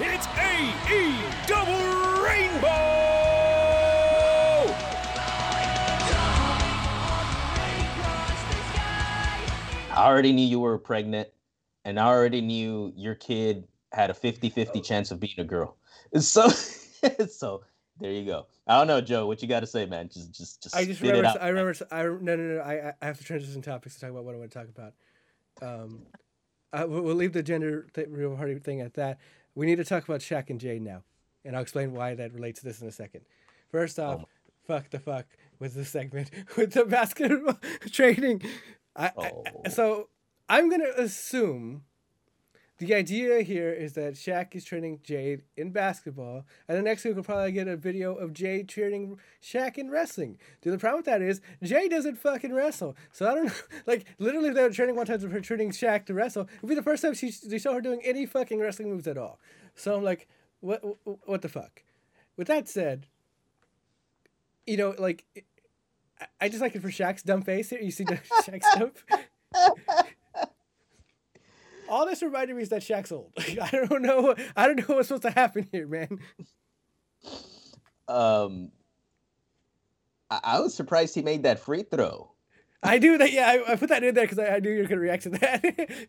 It's AE Double Rainbow! I already knew you were pregnant, and I already knew your kid had a 50-50 chance of being a girl. So, so there you go. I don't know, Joe. What you got to say, man? Just, just, just. I just spit it remember. out, I remember. I no, no, no. I I have to transition topics to talk about what I want to talk about. Um, I, we'll we'll leave the gender th- real party thing at that. We need to talk about Shaq and Jade now, and I'll explain why that relates to this in a second. First off, Oh. fuck the fuck with the segment with the basketball training. I, I- Oh. so I'm gonna assume the idea here is that Shaq is training Jade in basketball, and the next week we'll probably get a video of Jade training Shaq in wrestling. The problem with that is Jade doesn't fucking wrestle, so I don't know. Like literally, if they were training one time of her training Shaq to wrestle, it'd be the first time she they show her doing any fucking wrestling moves at all. So I'm like, what what, what the fuck? With that said, you know, like. I- just like it for Shaq's dumb face here. You see Shaq's dumb. All this reminded me is that Shaq's old. I don't know. I don't know what's supposed to happen here, man. Um, I, I was surprised he made that free throw. I do that. Yeah, I, I put that in there because I, I knew you were gonna react to that.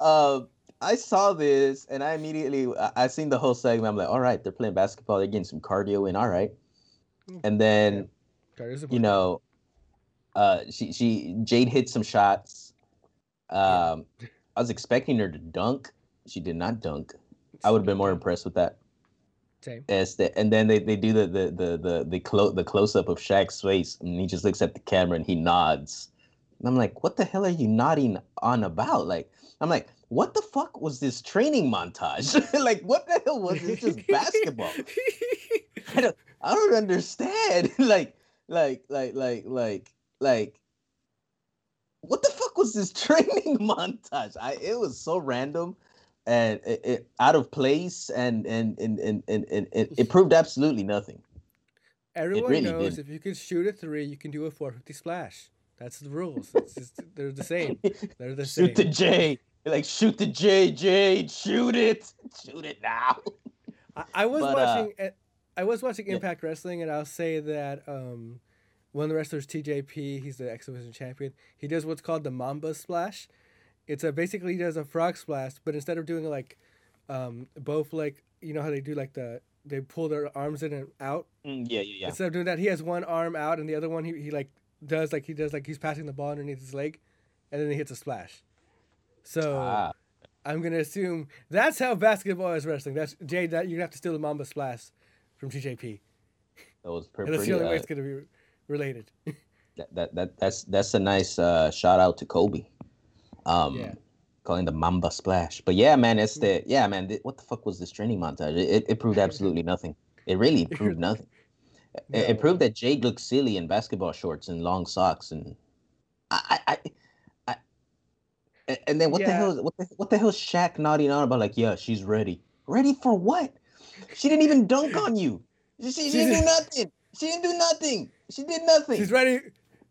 Uh, I saw this and I immediately I, I seen the whole segment. I'm like, all right, they're playing basketball. They're getting some cardio in. All right, Mm. and then you know, uh, she she Jade hit some shots. Um, I was expecting her to dunk. She did not dunk. I would have been more impressed with that. Same. The, and then they, they do the the the the the, clo- the close up of Shaq's face, and he just looks at the camera and he nods. And I'm like, what the hell are you nodding on about? Like, I'm like, what the fuck was this training montage? like, what the hell was this? Just basketball. I don't, I don't understand. like, like, like, like, like, like, what the fuck was this training montage? I it was so random and it, it out of place and and and and and, and, and it proved absolutely nothing. Everyone really knows did. if you can shoot a three, you can do a 450 splash. That's the rules. It's just, they're the same. They're the same. shoot the J. Like shoot the J, Jade, shoot it, shoot it now. I, I was But, uh, watching. uh, I was watching yeah. Impact Wrestling, and I'll say that um, one of the wrestlers, TJP, he's the X Division champion. He does what's called the Mamba Splash. It's a basically he does a frog splash, but instead of doing like um, both like you know how they do like the they pull their arms in and out. Mm, yeah, yeah, yeah. Instead of doing that, he has one arm out, and the other one he, he like does like he does like he's passing the ball underneath his leg, and then he hits a splash. So. Ah, I'm gonna assume that's how basketball is wrestling. That's Jay. That you have to steal the Mamba Splash from TJP. that was And that's pretty. the only way Uh, it's gonna be related. that, that that that's that's a nice uh, shout out to Kobe. Um, Yeah. calling the Mamba Splash. But yeah, man, it's the yeah, man. th- what the fuck was this training montage? It, it, it proved absolutely nothing. It really proved nothing. It, it proved that Jade looks silly in basketball shorts and long socks, and I I. and then what the hell? is- What the what the hell? is Shaq nodding on about like, yeah, she's ready. Ready for what? She didn't even dunk on you. She, she, she didn't do nothing. She didn't do nothing. She did nothing. She's ready.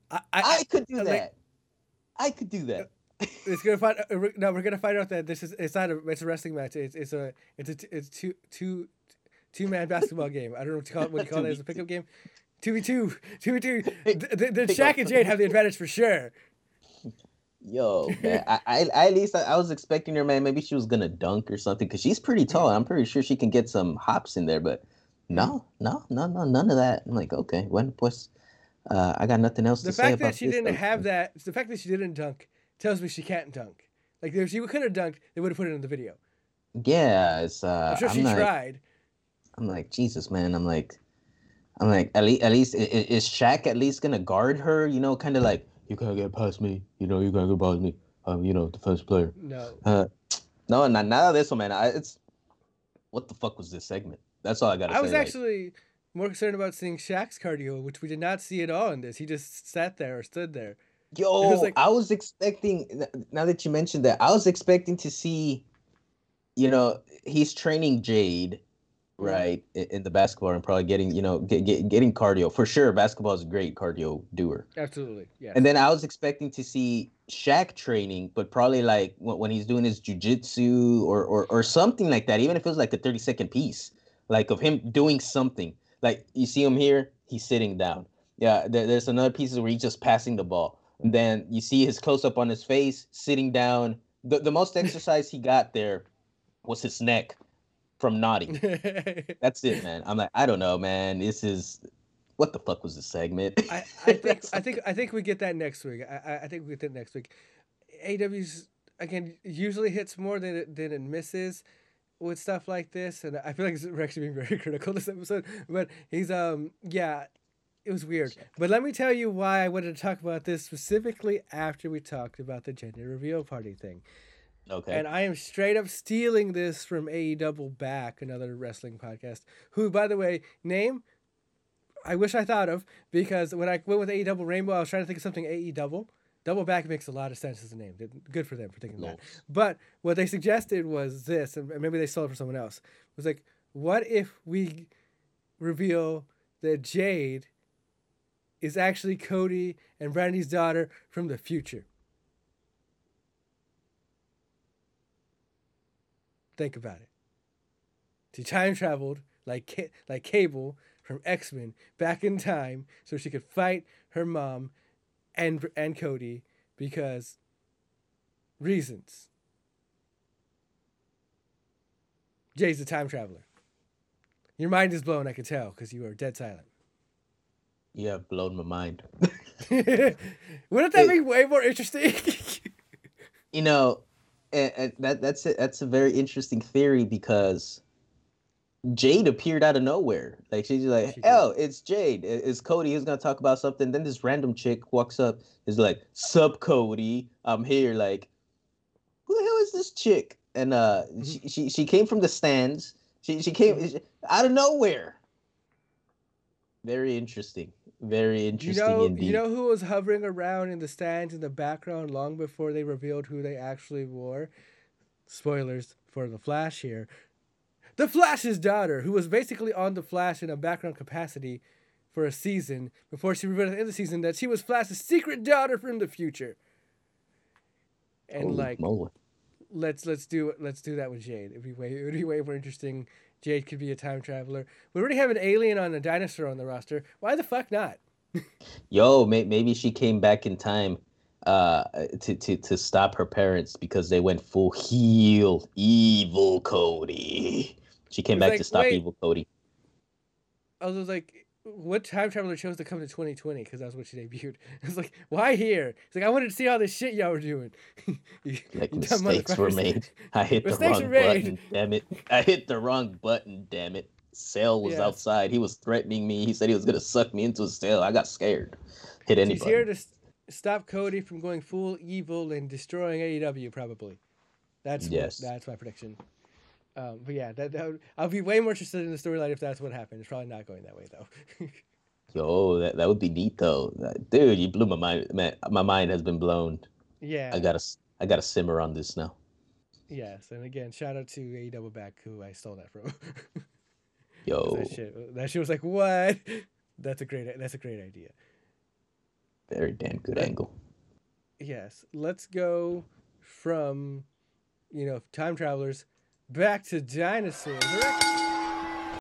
I, I, I could do like- that. I could do that. it's gonna find. Uh, we're- no, we're gonna find out that this is. It's not a. It's a wrestling match. It's it's a. It's a. It's two two two man basketball game. I don't know what you call it. What you call it as a pickup game. Two v two. Two v two. The, the, the Shaq and Jade have the advantage for sure. Yo, man, I, I, I at least I, I was expecting her, man. Maybe she was gonna dunk or something because she's pretty tall. I'm pretty sure she can get some hops in there, but no, no, no, no, none of that. I'm like, okay, when pues, uh, I got nothing else The to say The fact that she didn't have that. The fact that she didn't dunk tells me she can't dunk. Like if she could have dunked, they would have put it in the video. Yeah, it's. Uh, I'm sure she like, tried. I'm like, Jesus, man. I'm like, I'm like, at least, at least, is Shaq at least gonna guard her? You know, kind of like, you can't get past me. You know, you can't get past me. Um, you know, defense player. No. Uh, no, not not this one, man. I, it's what the fuck was this segment? That's all I gotta say. I was like, actually more concerned about seeing Shaq's cardio, which we did not see at all in this. He just sat there or stood there. yo, was like- I was expecting. Now that you mentioned that, I was expecting to see, you know, he's training Jade, right in, in the basketball and probably getting you know get, get, getting cardio for sure. Basketball is a great cardio doer. Absolutely, yeah. And then I was expecting to see Shaq training, but probably like when, when he's doing his jujitsu or, or or something like that. Even if it was like a thirty second piece, like of him doing something. Like you see him here, he's sitting down. Yeah, there, there's another piece where he's just passing the ball. And then you see his close up on his face, sitting down. The the most exercise he got there was his neck from nodding. That's it, man. I'm like, I don't know, man. This is what the fuck was this segment? I, I think I think I think we get that next week. I, I think we get that next week. AEW's again usually hits more than it than it misses with stuff like this, and I feel like we're actually being very critical this episode. But he's um yeah, it was weird. But let me tell you why I wanted to talk about this specifically after we talked about the gender reveal party thing. okay. And I am straight up stealing this from AE Double Back, another wrestling podcast. Who, by the way, name I wish I thought of because when I went with AE Double Rainbow, I was trying to think of something AE Double. Double Back makes a lot of sense as a name. Good for them for thinking that. Nice. But what they suggested was this, and maybe they stole it from someone else. Was like, what if we reveal that Jade is actually Cody and Brandi's daughter from the future? Think about it. She time traveled like like Cable from X Men back in time so she could fight her mom and and Cody because reasons. Jade's a time traveler. Your mind is blown, I can tell, because you are dead silent. you have blown my mind. Wouldn't that be way more interesting? you know, and, and that that's a, that's a very interesting theory because Jade appeared out of nowhere. Like she's like, She "Oh, it's Jade. It's Cody. Who's gonna talk about something?" Then this random chick walks up, is like, "Sup, Cody? I'm here." Like, who the hell is this chick? And uh, Mm-hmm. she, she she came from the stands. She she came out of nowhere. Very interesting. Very interesting you know, indeed. you know who was hovering around in the stands in the background long before they revealed who they actually were? Spoilers for the Flash here. The Flash's daughter, who was basically on the Flash in a background capacity for a season before she revealed at the end of the season that she was Flash's secret daughter from the future. And Holy like, moly. let's let's do let's do that with Jade. It'd be way it'd be way more interesting. Jade could be a time traveler. We already have an alien on a dinosaur on the roster. Why the fuck not? yo, may, maybe she came back in time uh to, to to stop her parents because they went full heel evil Cody. She came back like, to stop wait. evil Cody. I was like, what time traveler chose to come to 2020? Because that's what she debuted. I was like, why here? It's like I wanted to see all this shit y'all were doing. You- Like you mistakes were made. I hit the wrong button, damn it. I hit the wrong button, damn it. Cell was outside. He was threatening me. He said he was gonna suck me into a cell. I got scared. Hit She's anybody. here to stop Cody from going full evil and destroying AEW. Probably. That's what- Yes. that's my prediction. Um, but yeah, that, that would, I'll be way more interested in the storyline if that's what happened. It's probably not going that way though. Yo, that, that would be neat though. Dude, you blew my mind. Man, my mind has been blown. yeah. I gotta I gotta simmer on this now. Yes, and again, shout out to AE Double back who I stole that from. Yo, that shit, that shit was like, what? That's a great. That's a great idea. very damn good angle. Yes, let's go from, you know, time travelers back to dinosaurs.